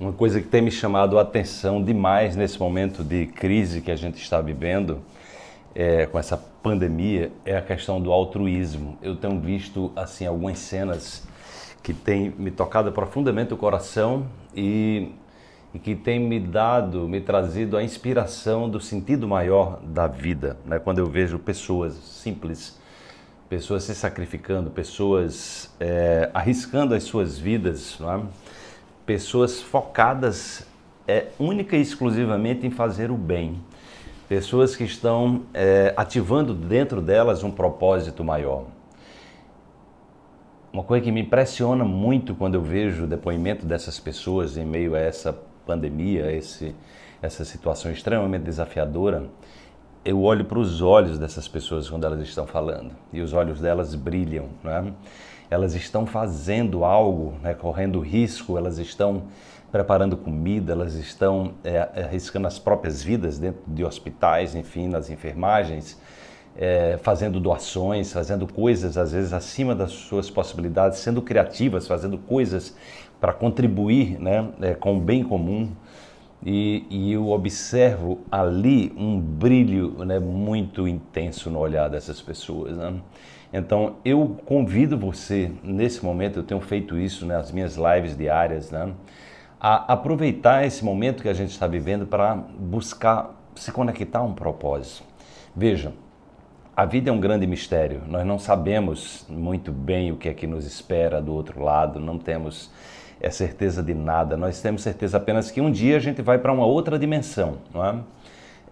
Uma coisa que tem me chamado a atenção demais nesse momento de crise que a gente está vivendo, é, com essa pandemia, é a questão do altruísmo. Eu tenho visto assim algumas cenas que têm me tocado profundamente o coração e, e que têm me dado, me trazido a inspiração do sentido maior da vida. Né? Quando eu vejo pessoas simples, pessoas se sacrificando, pessoas é, arriscando as suas vidas, não é? Pessoas focadas é, única e exclusivamente em fazer o bem, pessoas que estão é, ativando dentro delas um propósito maior. Uma coisa que me impressiona muito quando eu vejo o depoimento dessas pessoas em meio a essa pandemia, esse, essa situação extremamente desafiadora, eu olho para os olhos dessas pessoas quando elas estão falando e os olhos delas brilham, não é? Elas estão fazendo algo, né, correndo risco, elas estão preparando comida, elas estão é, arriscando as próprias vidas dentro de hospitais, enfim, nas enfermagens, é, fazendo doações, fazendo coisas às vezes acima das suas possibilidades, sendo criativas, fazendo coisas para contribuir né, é, com o bem comum. E, e, eu observo ali um brilho né, muito intenso no olhar dessas pessoas. Né? Então eu convido você, nesse momento, eu tenho feito isso nas minhas lives diárias, né, a aproveitar esse momento que a gente está vivendo para buscar se conectar a um propósito. Veja, a vida é um grande mistério, nós não sabemos muito bem o que é que nos espera do outro lado, não temos é certeza de nada, nós temos certeza apenas que um dia a gente vai para uma outra dimensão, não é?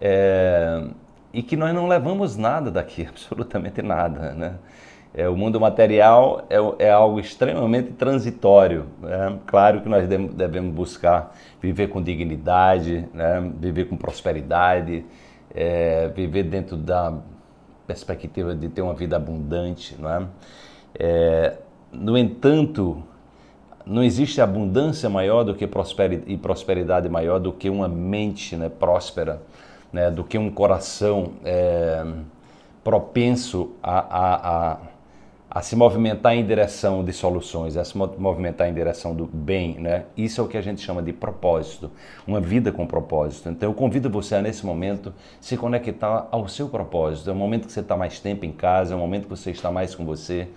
é e que nós não levamos nada daqui, absolutamente nada. Né? É, o mundo material é, é algo extremamente transitório. Né? Claro que nós devemos buscar viver com dignidade, né? viver com prosperidade, é, viver dentro da perspectiva de ter uma vida abundante. Não é? É, no entanto, não existe abundância maior do que prosperidade, e prosperidade maior do que uma mente né, próspera né, do que um coração é, propenso a, a, a, a, se movimentar em direção de soluções, a se movimentar em direção do bem. Né? Isso é o que a gente chama de propósito, uma vida com propósito. Então eu convido você a, nesse momento, se conectar ao seu propósito. É o momento que você está mais tempo em casa, é o momento que você está mais com você.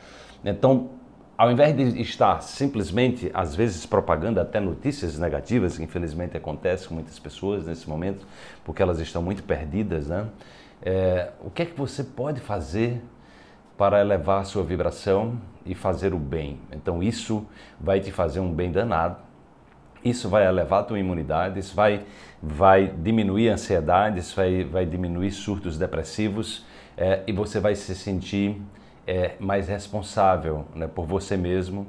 Então, ao invés de estar simplesmente, às vezes, propagando até notícias negativas, que infelizmente acontece com muitas pessoas nesse momento, porque elas estão muito perdidas, né? É, o que é que você pode fazer para elevar sua vibração e fazer o bem? Então, isso vai te fazer um bem danado, isso vai elevar a tua imunidade, isso vai, vai diminuir a ansiedade, isso vai, vai diminuir surtos depressivos é, e você vai se sentir é, mais responsável né, por você mesmo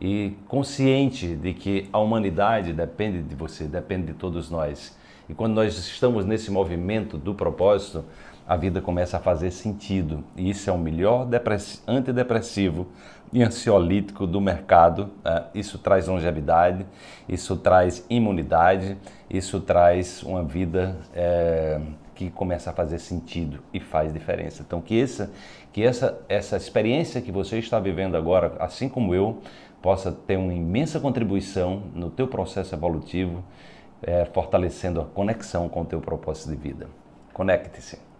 e consciente de que a humanidade depende de você, depende de todos nós. E quando nós estamos nesse movimento do propósito, a vida começa a fazer sentido. E isso é o melhor antidepressivo e ansiolítico do mercado. Né? Isso traz longevidade, isso traz imunidade, isso traz uma vida é, que começa a fazer sentido e faz diferença. Então que essa que essa essa experiência que você está vivendo agora, assim como eu, possa ter uma imensa contribuição no teu processo evolutivo, é, fortalecendo a conexão com o teu propósito de vida. Conecte-se.